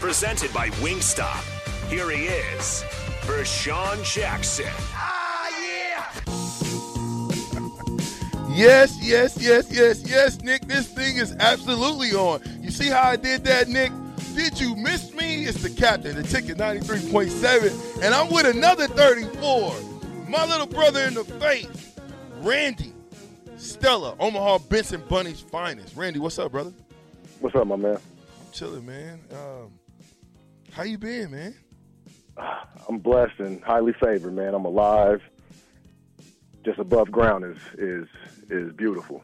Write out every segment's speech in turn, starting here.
Presented by Wingstop. Here he is, Vershawn Jackson. Ah, yeah! yes, yes, yes, yes, yes, Nick. This thing is absolutely on. You see how I did that, Nick? Did you miss me? It's the captain, the ticket 93.7, and I'm with another 34. My little brother in the faith, Randy Stella, Omaha Benson Bunny's finest. Randy, what's up, brother? What's up, my man? I'm chilling, man. Um, how you been, man? I'm blessed and highly favored, man. I'm alive. Just above ground is is is beautiful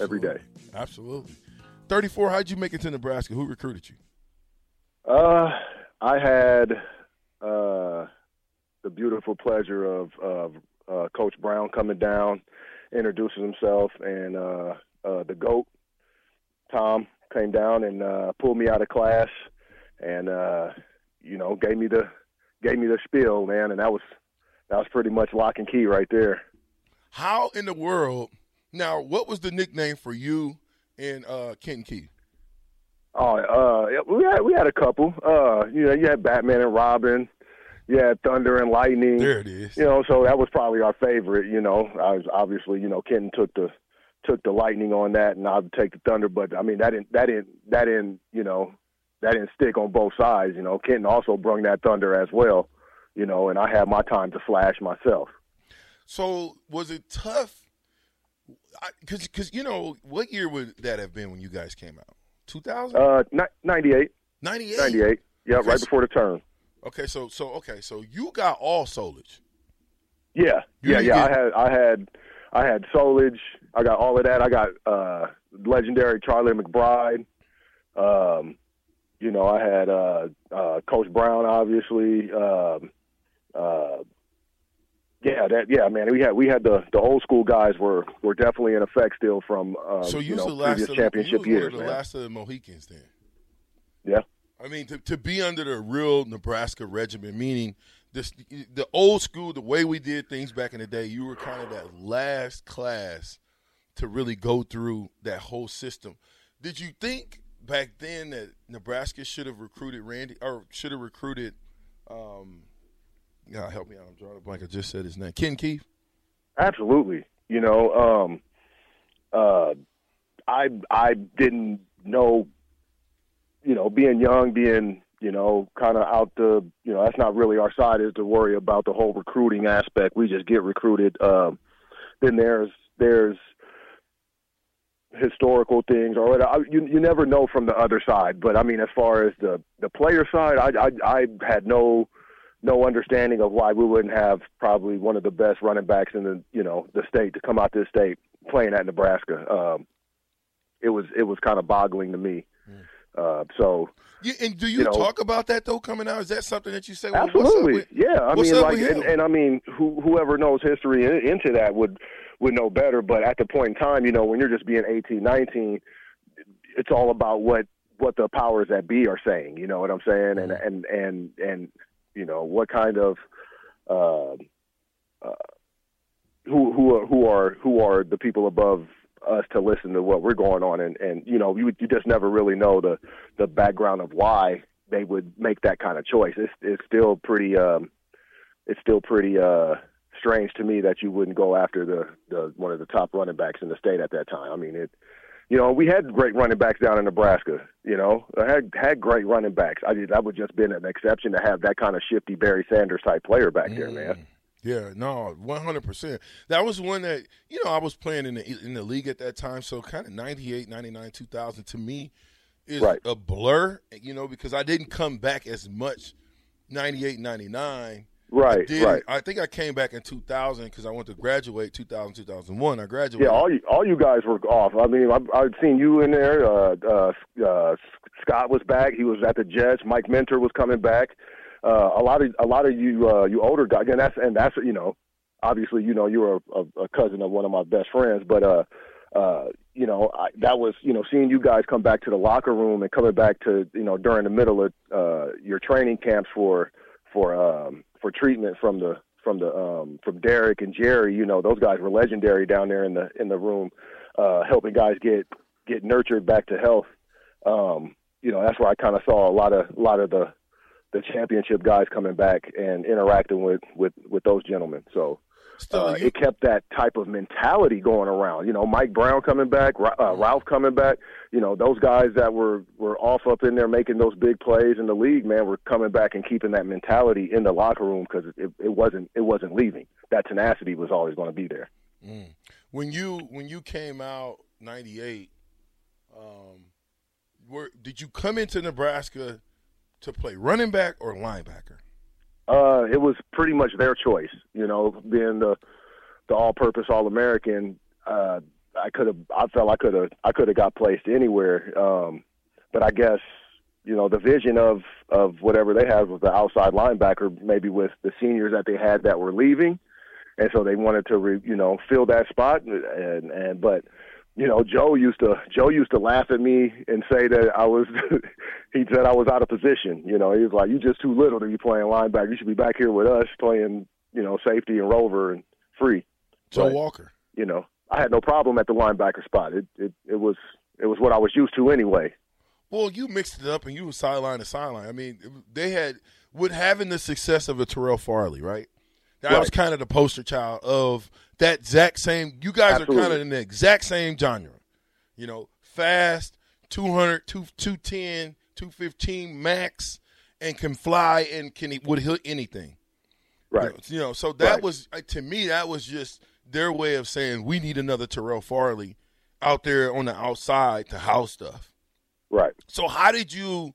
every day. Absolutely. 34, how'd you make it to Nebraska? Who recruited you? Uh, I had uh, the beautiful pleasure of, of uh, Coach Brown coming down, introducing himself, and uh, uh, the GOAT, Tom, came down and uh, pulled me out of class, and uh, you know gave me the gave me the spiel, man, and that was that was pretty much lock and key right there. How in the world? Now, what was the nickname for you and uh, Ken Keith? Oh, uh, we had we had a couple. Uh, you know, you had Batman and Robin. You had Thunder and Lightning. There it is. You know, so that was probably our favorite. You know, I was obviously, you know, Ken took the took the Lightning on that, and I'd take the Thunder. But I mean, that didn't that didn't that didn't you know that didn't stick on both sides. You know, Kenton also brung that Thunder as well. You know, and I had my time to flash myself. So was it tough? Because because you know what year would that have been when you guys came out? Two thousand? Uh, ni- ninety eight. Ninety eight. Ninety eight. Yeah, Okay, right before the turn. Okay, so so okay, so you got all Solich. Yeah, You yeah, yeah. get- I had, I had, I had Solich. I got all of that. I got uh, legendary Charlie McBride. Um, you know, I had uh, uh, Coach Brown, obviously. Um, uh, yeah, that. Yeah, man. We had we had the the old school guys were were definitely in effect still from uh, So you you know the last previous of the, championship you years, the man. last of the Mohicans then. Yeah. I mean, to, to be under the real Nebraska regiment, meaning this the old school, the way we did things back in the day, you were kind of that last class to really go through that whole system. Did you think back then that Nebraska should have recruited Randy or should have recruited? Um, God help me out, I'm drawing a blank. I just said his name, Ken Keith. Absolutely. You know, um, uh, I I didn't know. You know, being young, being you know, kind of out the you know, that's not really our side is to worry about the whole recruiting aspect. We just get recruited. Um, then there's there's historical things or whatever. I- you you never know from the other side. But I mean, as far as the the player side, I I, I had no no understanding of why we wouldn't have probably one of the best running backs in the you know the state to come out this state playing at Nebraska. Um, it was it was kind of boggling to me. Uh, so You, and do you, You know- talk about that though coming out? Is that something that you say? well, what's up absolutely, with- yeah. I what's mean, like, and, and I mean, who, whoever knows history into that would would know better. But at the point in time, you know, when you're just being 18, 19, it's all about what what the powers that be are saying. You know what I'm saying? And and and and you know what kind of uh, uh, who who are who are who are the people above us to listen to what we're going on and and you know you you just never really know the the background of why they would make that kind of choice. It's it's still pretty um it's still pretty uh strange to me that you wouldn't go after the the one of the top running backs in the state at that time. I mean it you know, we had great running backs down in Nebraska. You know, I had had great running backs. I that would just been an exception to have that kind of shifty Barry Sanders type player back there, man. Mm. Yeah, no, one hundred percent. That was one that you know I was playing in the in the league at that time, so kind of 98, 99, 2000 to me is Right. a blur, you know, because I didn't come back as much 98, 99. Right, did. right. I think I came back in 2000 because I went to graduate 2000, 2001. I graduated. Yeah, all you all you guys were off. I mean, I've, I've seen you in there. Uh, uh, uh, Scott was back. He was at the Jets. Mike Minter was coming back. Uh, a lot of a lot of you uh, you older guys, and that's and that's you know, obviously you know you were a, a, a cousin of one of my best friends, but uh, uh, you know I, that was you know seeing you guys come back to the locker room and coming back to you know during the middle of uh, your training camps for for um, for treatment from the from the um, from Derek and Jerry. You know those guys were legendary down there in the in the room, uh, helping guys get get nurtured back to health. Um, you know that's where I kind of saw a lot of a lot of the the championship guys coming back and interacting with with with those gentlemen. So Uh, you- it kept that type of mentality going around. You know, Mike Brown coming back, uh, Ralph coming back. You know, those guys that were were off up in there making those big plays in the league, man, were coming back and keeping that mentality in the locker room because it, it wasn't it wasn't leaving. That tenacity was always going to be there. when you when you came out 98 um were did you come into Nebraska to play running back or linebacker Uh, it was pretty much their choice. You know, being the the all-purpose All-American, uh, I could have. I felt I could have. I could have got placed anywhere. Um, but I guess you know the vision of of whatever they had was the outside linebacker, maybe with the seniors that they had that were leaving, and so they wanted to re, you know fill that spot. And and but you know Joe used to Joe used to laugh at me and say that I was he said I was out of position. You know he was like you just too little to be playing linebacker. You should be back here with us playing you know safety and rover and free. Joe Right. Walker You know I had no problem at the linebacker spot. It it it was it was what I was used to anyway. well you mixed it up and you were sideline to sideline I mean they had with having the success of a Terrell Farley right that was kind of the poster child of that exact same you guys are kind of in the exact same genre you know fast 200 2 210 215 max and can fly and can would hit anything Right. You know, so that Right. was uh, to me that was just their way of saying we need another Terrell Farley out there on the outside to house stuff. Right. So how did you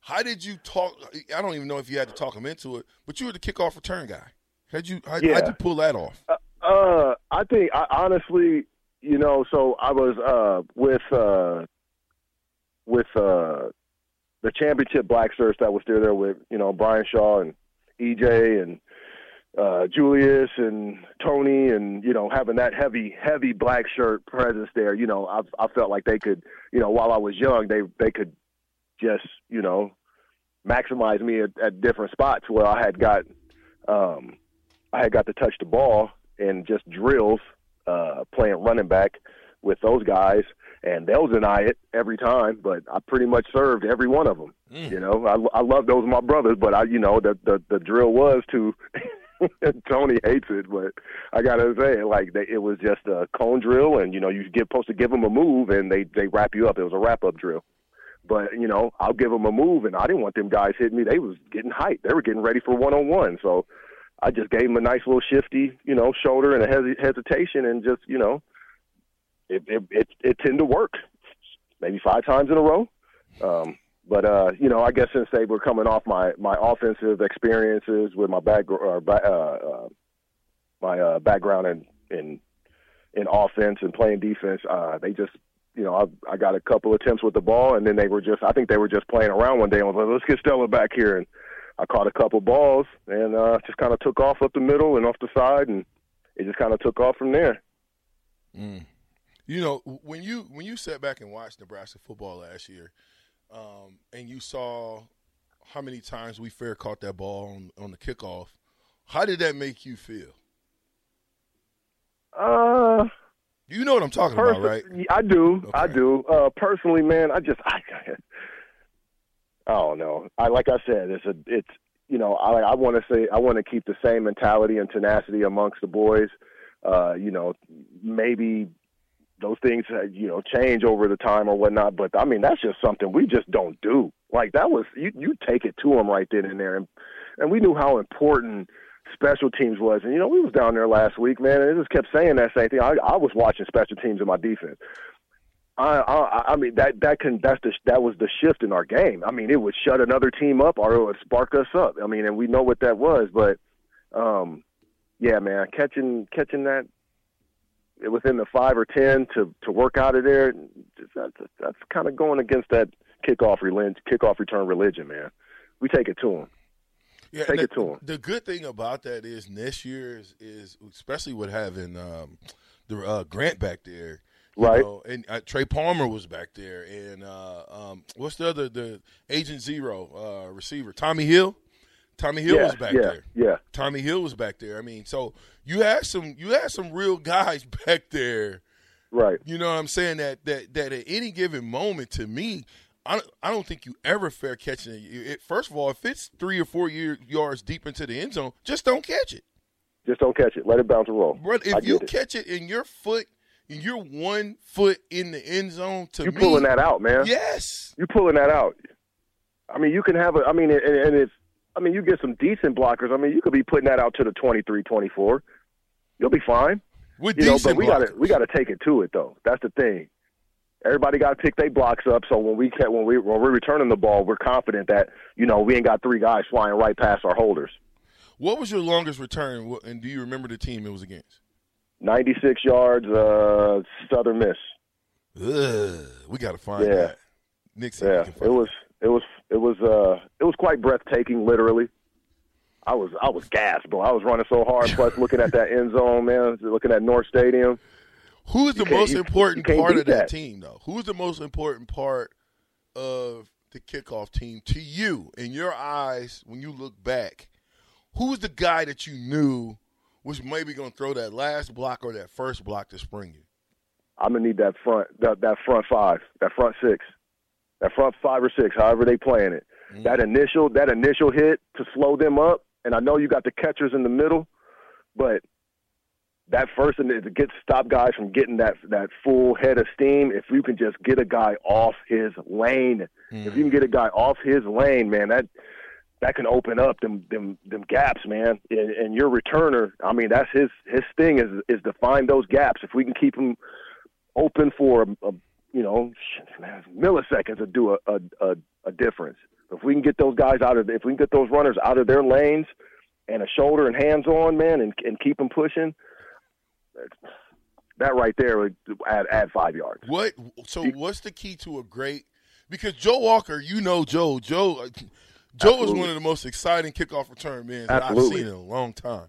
how did you talk I don't even know if you had to talk him into it, but you were the kickoff return guy. How'd you how, Yeah. how'd you pull that off? Uh, I think I, honestly, you know, so I was uh with uh with uh the championship black shirts that was still there with you know Brian Shaw and EJ and uh Julius and Tony and you know having that heavy heavy black shirt presence there. You know, I I felt like they could you know while I was young they they could just you know maximize me at, at different spots where I had got um I had got to touch the ball and just drills, uh, playing running back with those guys, and they'll deny it every time. But I pretty much served every one of them. You know, I, I love those my brothers, but I, you know, the the, the drill was to. Tony hates it, but I gotta say, like they, it was just a cone drill, and you know, you get supposed to give them a move, and they they wrap you up. It was a wrap up drill. But you know, I'll give them a move, and I didn't want them guys hitting me. They was getting hyped. They were getting ready for one on one. So I just gave him a nice little shifty, you know, shoulder and a hes- hesitation, and just you know, it it it, it tended to work, maybe five times in a row. Um, but uh, you know, I guess since they were coming off my my offensive experiences with my back or uh, uh, my uh, background in in in offense and playing defense, uh, they just you know I I got a couple attempts with the ball, and then they were just I think they were just playing around one day and was like, let's get Stella back here and. I caught a couple balls and uh, just kind of took off up the middle and off the side, and it just kind of took off from there. You know, when you when you sat back and watched Nebraska football last year, um, and you saw how many times we fair caught that ball on, on the kickoff, how did that make you feel? Uh, You know what I'm talking Person- about, right? I do. I do. Uh, personally, man, I just I, Don't know. I like I said, it's a it's you know I I want to say I want to keep the same mentality and tenacity amongst the boys. Uh, you know, maybe those things uh, you know change over the time or whatnot. But I mean, that's just something we just don't do. Like that was you you take it to them right then and there, and and we knew how important special teams was. And you know, we was down there last week, man, and it just kept saying that same thing. I, I was watching special teams in my defense. I, I I mean that that can that's the that was the shift in our game. I mean, it would shut another team up or it would spark us up. I mean, and we know what that was, but um, yeah, man, catching catching that within the five or ten to to work out of there, that's that's kind of going against that kickoff religion, kickoff return religion, man. We take it to them. Yeah, Take the, it them. The good thing about that is next year is, is especially with having um, the uh, Grant back there, Right. know, and uh, Trey Palmer was back there, and uh, um, what's the other the Agent Zero uh, receiver Tommi Hill. Tommi Hill yeah, was back yeah, there. yeah. Tommi Hill was back there. I mean, so you had some you had some real guys back there. Right. You know what I'm saying? That that that at any given moment, to me, I don't, I don't think you ever fair catching it. it. First of all, if it's three or four year, yards deep into the end zone, just don't catch it. Just don't catch it. Let it bounce and roll. But if you it. catch it in your foot, and you're one foot in the end zone, to you pulling that out, man. Yes, you're pulling that out. I mean, you can have a. I mean, and, and it's. I mean, you get some decent blockers. I mean, you could be putting that out to the 23, 24. You'll be fine. with You know, decent but we got to we got to take it to it though. That's the thing. Everybody got to pick their blocks up. So when we when we when we're returning the ball, we're confident that you know we ain't got three guys flying right past our holders. What was your longest return, and do you remember the team it was against? Ninety six yards, uh, Southern Miss. Ugh, we got to find Yeah. that. Nick Yeah, it was it was it was uh it was quite breathtaking. Literally, I was I was gassed, bro. I was running so hard. Plus, looking at that end zone, man, looking at North Stadium. Who's the most you- important you part of that, that. team, though? Who's the most important part of the kickoff team to you, in your eyes, when you look back? Who's the guy that you knew was maybe going to throw that last block or that first block to spring you? I'm gonna need that front that that front five, that front six, that front five or six, however they playing it. Mm-hmm. That initial that initial hit to slow them up, and I know you got the catchers in the middle, but that first and to get stop guys from getting that that full head of steam. If you can just get a guy off his lane, if you can mm. get a guy off his lane, man, that that can open up them them them gaps, man. And, and your returner, I mean, that's his his thing is is to find those gaps. If we can keep him open for a, a you know man, milliseconds to do a, a a a difference. If we can get those guys out of if we can get those runners out of their lanes and a shoulder and hands on, man, and and keep them pushing, that right there would add add five yards. What? So, what's the key to a great? Because Joe Walker, you know Joe. Joe, Joe was one of the most exciting kickoff return men that I've seen in a long time.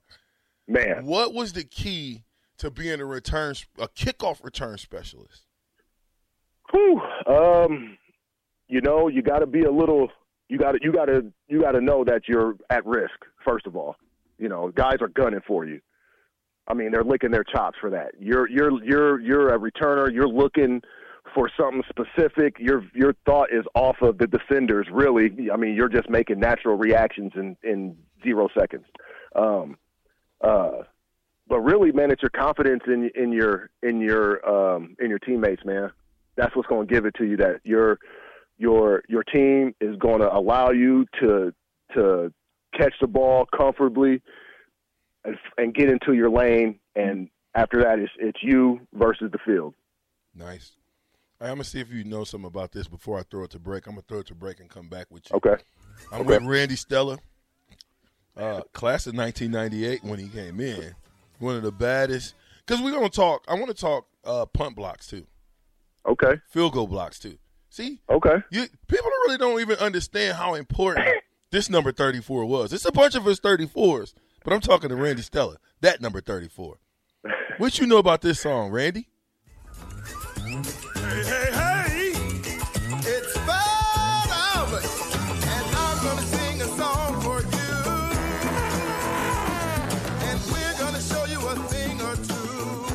Man, What was the key to being a return, a kickoff return specialist? Whew. Um, you know, you got to be a little. You got to. You got to. You got to know that you're at risk. First of all, you know, guys are gunning for you. I mean, they're licking their chops for that. You're you're you're you're a returner. You're looking for something specific. Your your thought is off of the defenders. Really, I mean, you're just making natural reactions in in zero seconds. Um, uh, but really, man, it's your confidence in in your in your um, in your teammates, man. That's what's going to give it to you. That your your your team is going to allow you to to catch the ball comfortably and, and get into your lane. And after that, it's it's you versus the field. Nice. Right, I'm gonna see if you know something about this before I throw it to break. I'm gonna throw it to break and come back with you. Okay. I'm okay. with Randy Stella, uh, class of 1998 when he came in. One of the baddest. Because we're gonna talk. I want to talk uh, punt blocks too, Okay. field goal blocks too. See, Okay. you people really don't even understand how important this number 34 was. It's a bunch of us 34s, but I'm talking to Randy Stella, that number 34. What you know about this song, Randy? Hey, hey, hey! It's Fat Albert, and I'm gonna sing a song for you. And we're gonna show you a thing or two.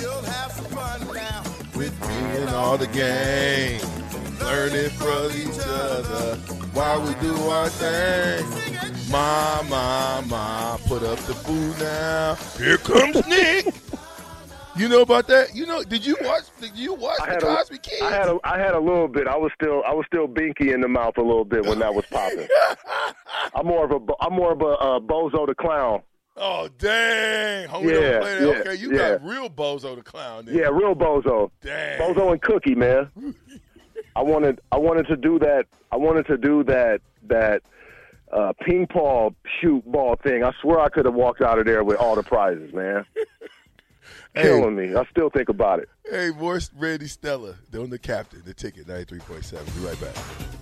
You'll have some fun now with me And all the gang, learning from each other while we do our thing. Ma, ma, ma, put up the food now. Here comes Nick. You know about that? You know? Did you watch? Did you watch I the Cosby a, Kids? I had a, I had a little bit. I was still, I was still binky in the mouth a little bit when that was popping. I'm more of a, I'm more of a uh, bozo the clown. oh dang! Homie Yeah, that. yeah, okay, you yeah. got real bozo the clown. Then. Yeah, real bozo. Dang. Bozo and Cookie, man. I wanted, I wanted to do that. I wanted to do that, that uh, ping pong shoot ball thing. I swear I could have walked out of there with all the prizes, man. Hey. Killing me. I still think about it. Hey, more Randy Stella, on the captain, the ticket, 93.7. Be right back.